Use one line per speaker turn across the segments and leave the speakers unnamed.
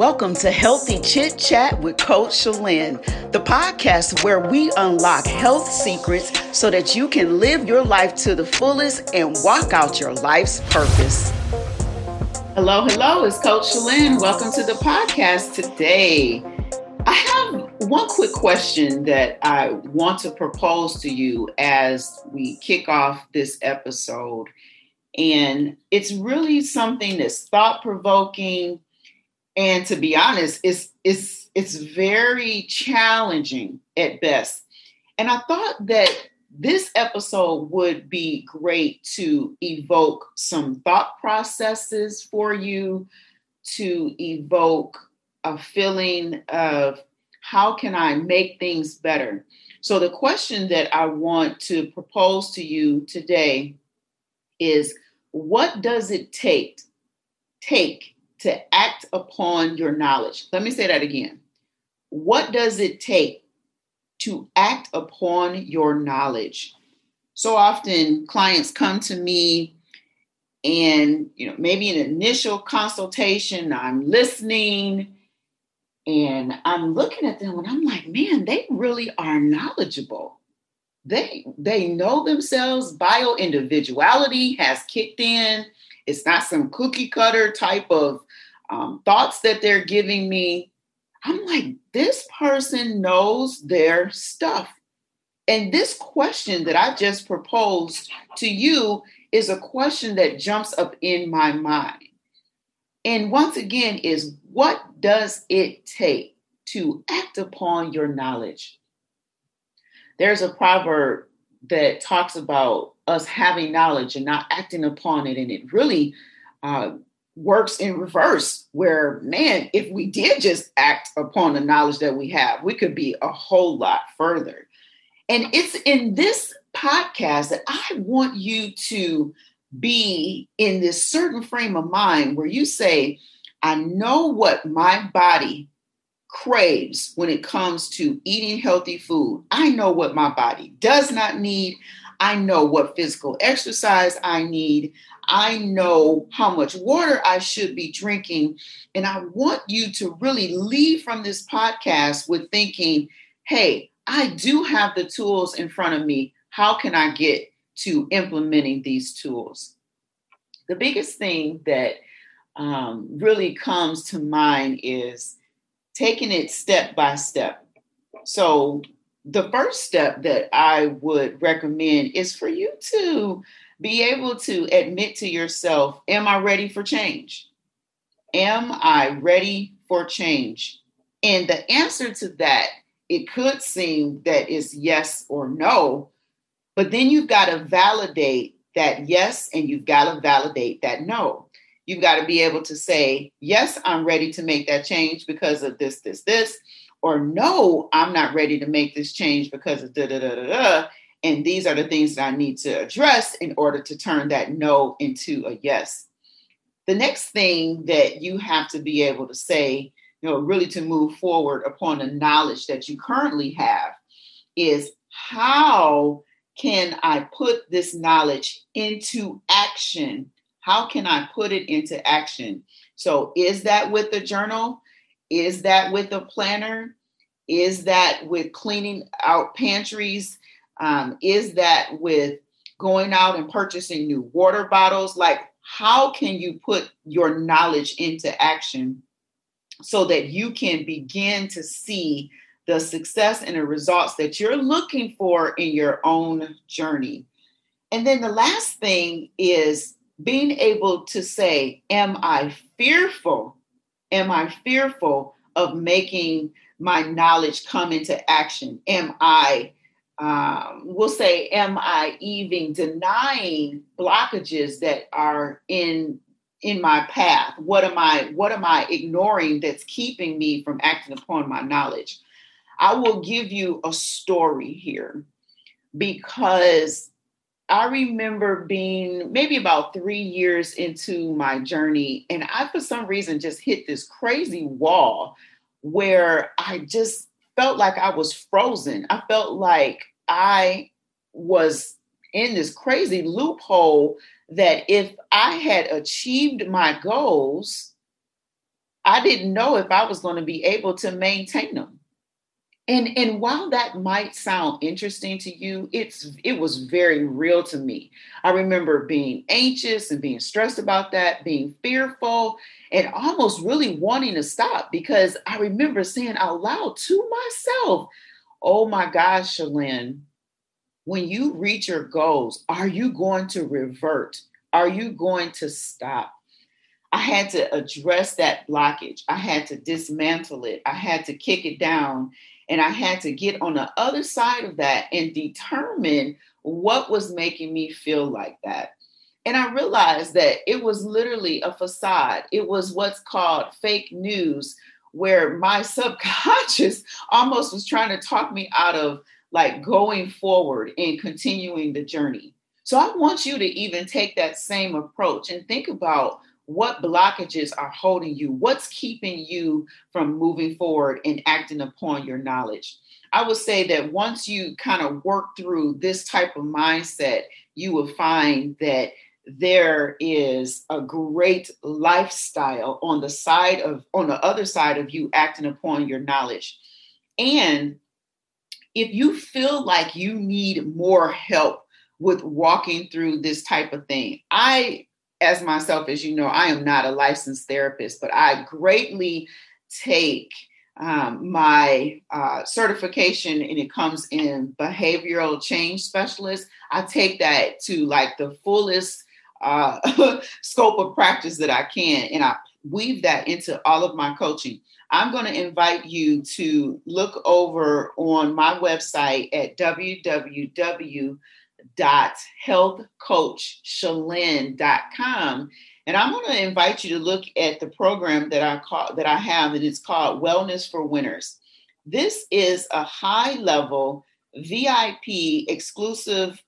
Welcome to Healthy Chit Chat with Coach Shalyn, the podcast where we unlock health secrets so that you can live your life to the fullest and walk out your life's purpose. Hello, hello, it's Coach Shalyn. Welcome to the podcast today. I have one quick question that I want to propose to you as we kick off this episode. And it's really something that's thought provoking and to be honest it's it's it's very challenging at best. And i thought that this episode would be great to evoke some thought processes for you to evoke a feeling of how can i make things better? So the question that i want to propose to you today is what does it take take to act upon your knowledge. Let me say that again. What does it take to act upon your knowledge? So often clients come to me and you know maybe an initial consultation i'm listening and i'm looking at them and i'm like man they really are knowledgeable they they know themselves bio individuality has kicked in it's not some cookie cutter type of um, thoughts that they're giving me. I'm like, this person knows their stuff. And this question that I just proposed to you is a question that jumps up in my mind. And once again, is what does it take to act upon your knowledge? There's a proverb that talks about us having knowledge and not acting upon it. And it really uh, works in reverse, where, man, if we did just act upon the knowledge that we have, we could be a whole lot further. And it's in this podcast that I want you to be in this certain frame of mind where you say, I know what my body craves when it comes to eating healthy food. I know what my body does not need. I know what physical exercise I need. I know how much water I should be drinking. And I want you to really leave from this podcast with thinking, hey, I do have the tools in front of me. How can I get to implementing these tools? The biggest thing that um, really comes to mind is taking it step by step. So, the first step that I would recommend is for you to be able to admit to yourself, Am I ready for change? Am I ready for change? And the answer to that, it could seem that is yes or no, but then you've got to validate that yes and you've got to validate that no. You've got to be able to say, Yes, I'm ready to make that change because of this, this, this or no, I'm not ready to make this change because of da da da da da. And these are the things that I need to address in order to turn that no into a yes. The next thing that you have to be able to say, you know, really to move forward upon the knowledge that you currently have is how can I put this knowledge into action? How can I put it into action? So, is that with the journal? Is that with a planner? Is that with cleaning out pantries? Um, is that with going out and purchasing new water bottles? Like, how can you put your knowledge into action so that you can begin to see the success and the results that you're looking for in your own journey? And then the last thing is being able to say, Am I fearful Am I fearful of making my knowledge come into action? Am I, um, we'll say, am I even denying blockages that are in in my path? What am I what am I ignoring that's keeping me from acting upon my knowledge? I will give you a story here because I remember being maybe about three years into my journey, and I, for some reason, just hit this crazy wall where I just felt like I was frozen. I felt like I was in this crazy loophole that if I had achieved my goals, I didn't know if I was going to be able to maintain them. And, and while that might sound interesting to you, it's it was very real to me. I remember being anxious and being stressed about that, being fearful, and almost really wanting to stop because I remember saying out loud to myself, "Oh my gosh, Shalyn, when you reach your goals, are you going to revert? Are you going to stop?" I had to address that blockage. I had to dismantle it. I had to kick it down and I had to get on the other side of that and determine what was making me feel like that. And I realized that it was literally a facade. It was what's called fake news, where my subconscious almost was trying to talk me out of like going forward and continuing the journey. So I want you to even take that same approach and think about what blockages are holding you? What's keeping you from moving forward and acting upon your knowledge? I would say that once you kind of work through this type of mindset, you will find that there is a great lifestyle on the side of on the other side of you acting upon your knowledge. And if you feel like you need more help with walking through this type of thing, I as myself, as you know, I am not a licensed therapist, but I greatly take um, my uh, certification and it comes in behavioral change specialist. I take that to like the fullest uh, scope of practice that I can, and I weave that into all of my coaching. I'm going to invite you to look over on my website at www www.healthcoachshalyn.com. And I'm going to invite you to look at the program that I call that I have, and it's called Wellness for Winners. This is a high level VIP exclusive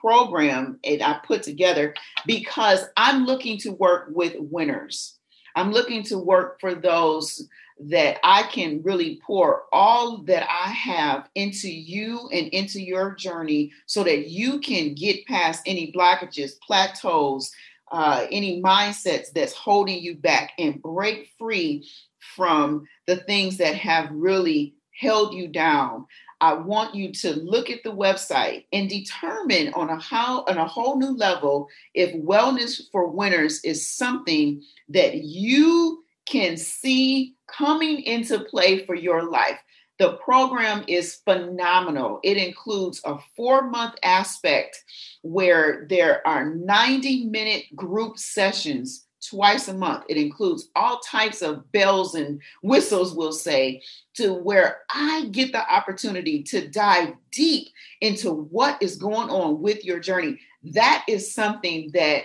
program that I put together because I'm looking to work with winners. I'm looking to work for those that I can really pour all that I have into you and into your journey so that you can get past any blockages, plateaus, uh, any mindsets that's holding you back and break free from the things that have really held you down. I want you to look at the website and determine on a how on a whole new level if wellness for winners is something that you can see coming into play for your life. The program is phenomenal. It includes a four month aspect where there are 90 minute group sessions twice a month. It includes all types of bells and whistles, we'll say, to where I get the opportunity to dive deep into what is going on with your journey. That is something that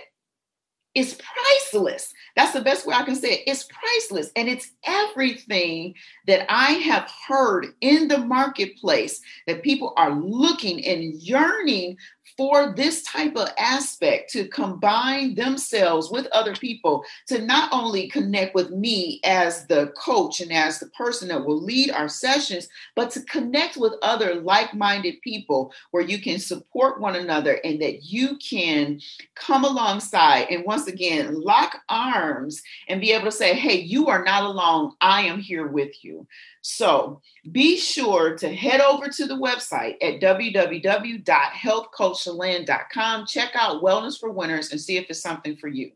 is priceless. That's the best way I can say it. It's priceless. And it's everything that I have heard in the marketplace that people are looking and yearning for this type of aspect to combine themselves with other people to not only connect with me as the coach and as the person that will lead our sessions, but to connect with other like minded people where you can support one another and that you can come alongside and once again lock arms and be able to say, Hey, you are not alone. I am here with you. So be sure to head over to the website at www.healthcoachshalyn.com. Check out Wellness for Winners and see if it's something for you.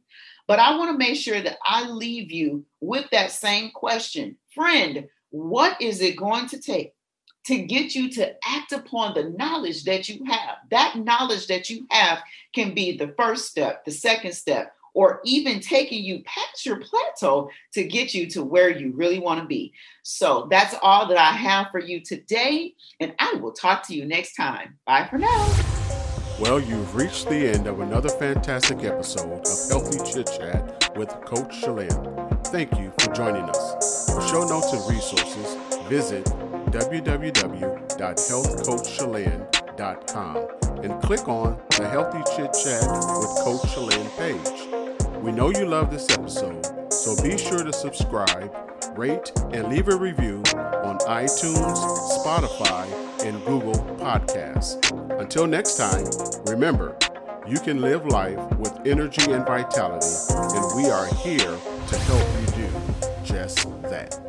But I want to make sure that I leave you with that same question. Friend, what is it going to take to get you to act upon the knowledge that you have? That knowledge that you have can be the first step, the second step, or even taking you past your plateau to get you to where you really want to be. So that's all that I have for you today, and I will talk to you next time. Bye for now.
Well, you've reached the end of another fantastic episode of Healthy Chit Chat with Coach Shalyn. Thank you for joining us. For show notes and resources, visit www.healthcoachshalyn.com and click on the Healthy Chit Chat with Coach Shalyn page. We know you love this episode, so be sure to subscribe, rate, and leave a review on iTunes, Spotify, and Google Podcasts. Until next time, remember, you can live life with energy and vitality, and we are here to help you do just that.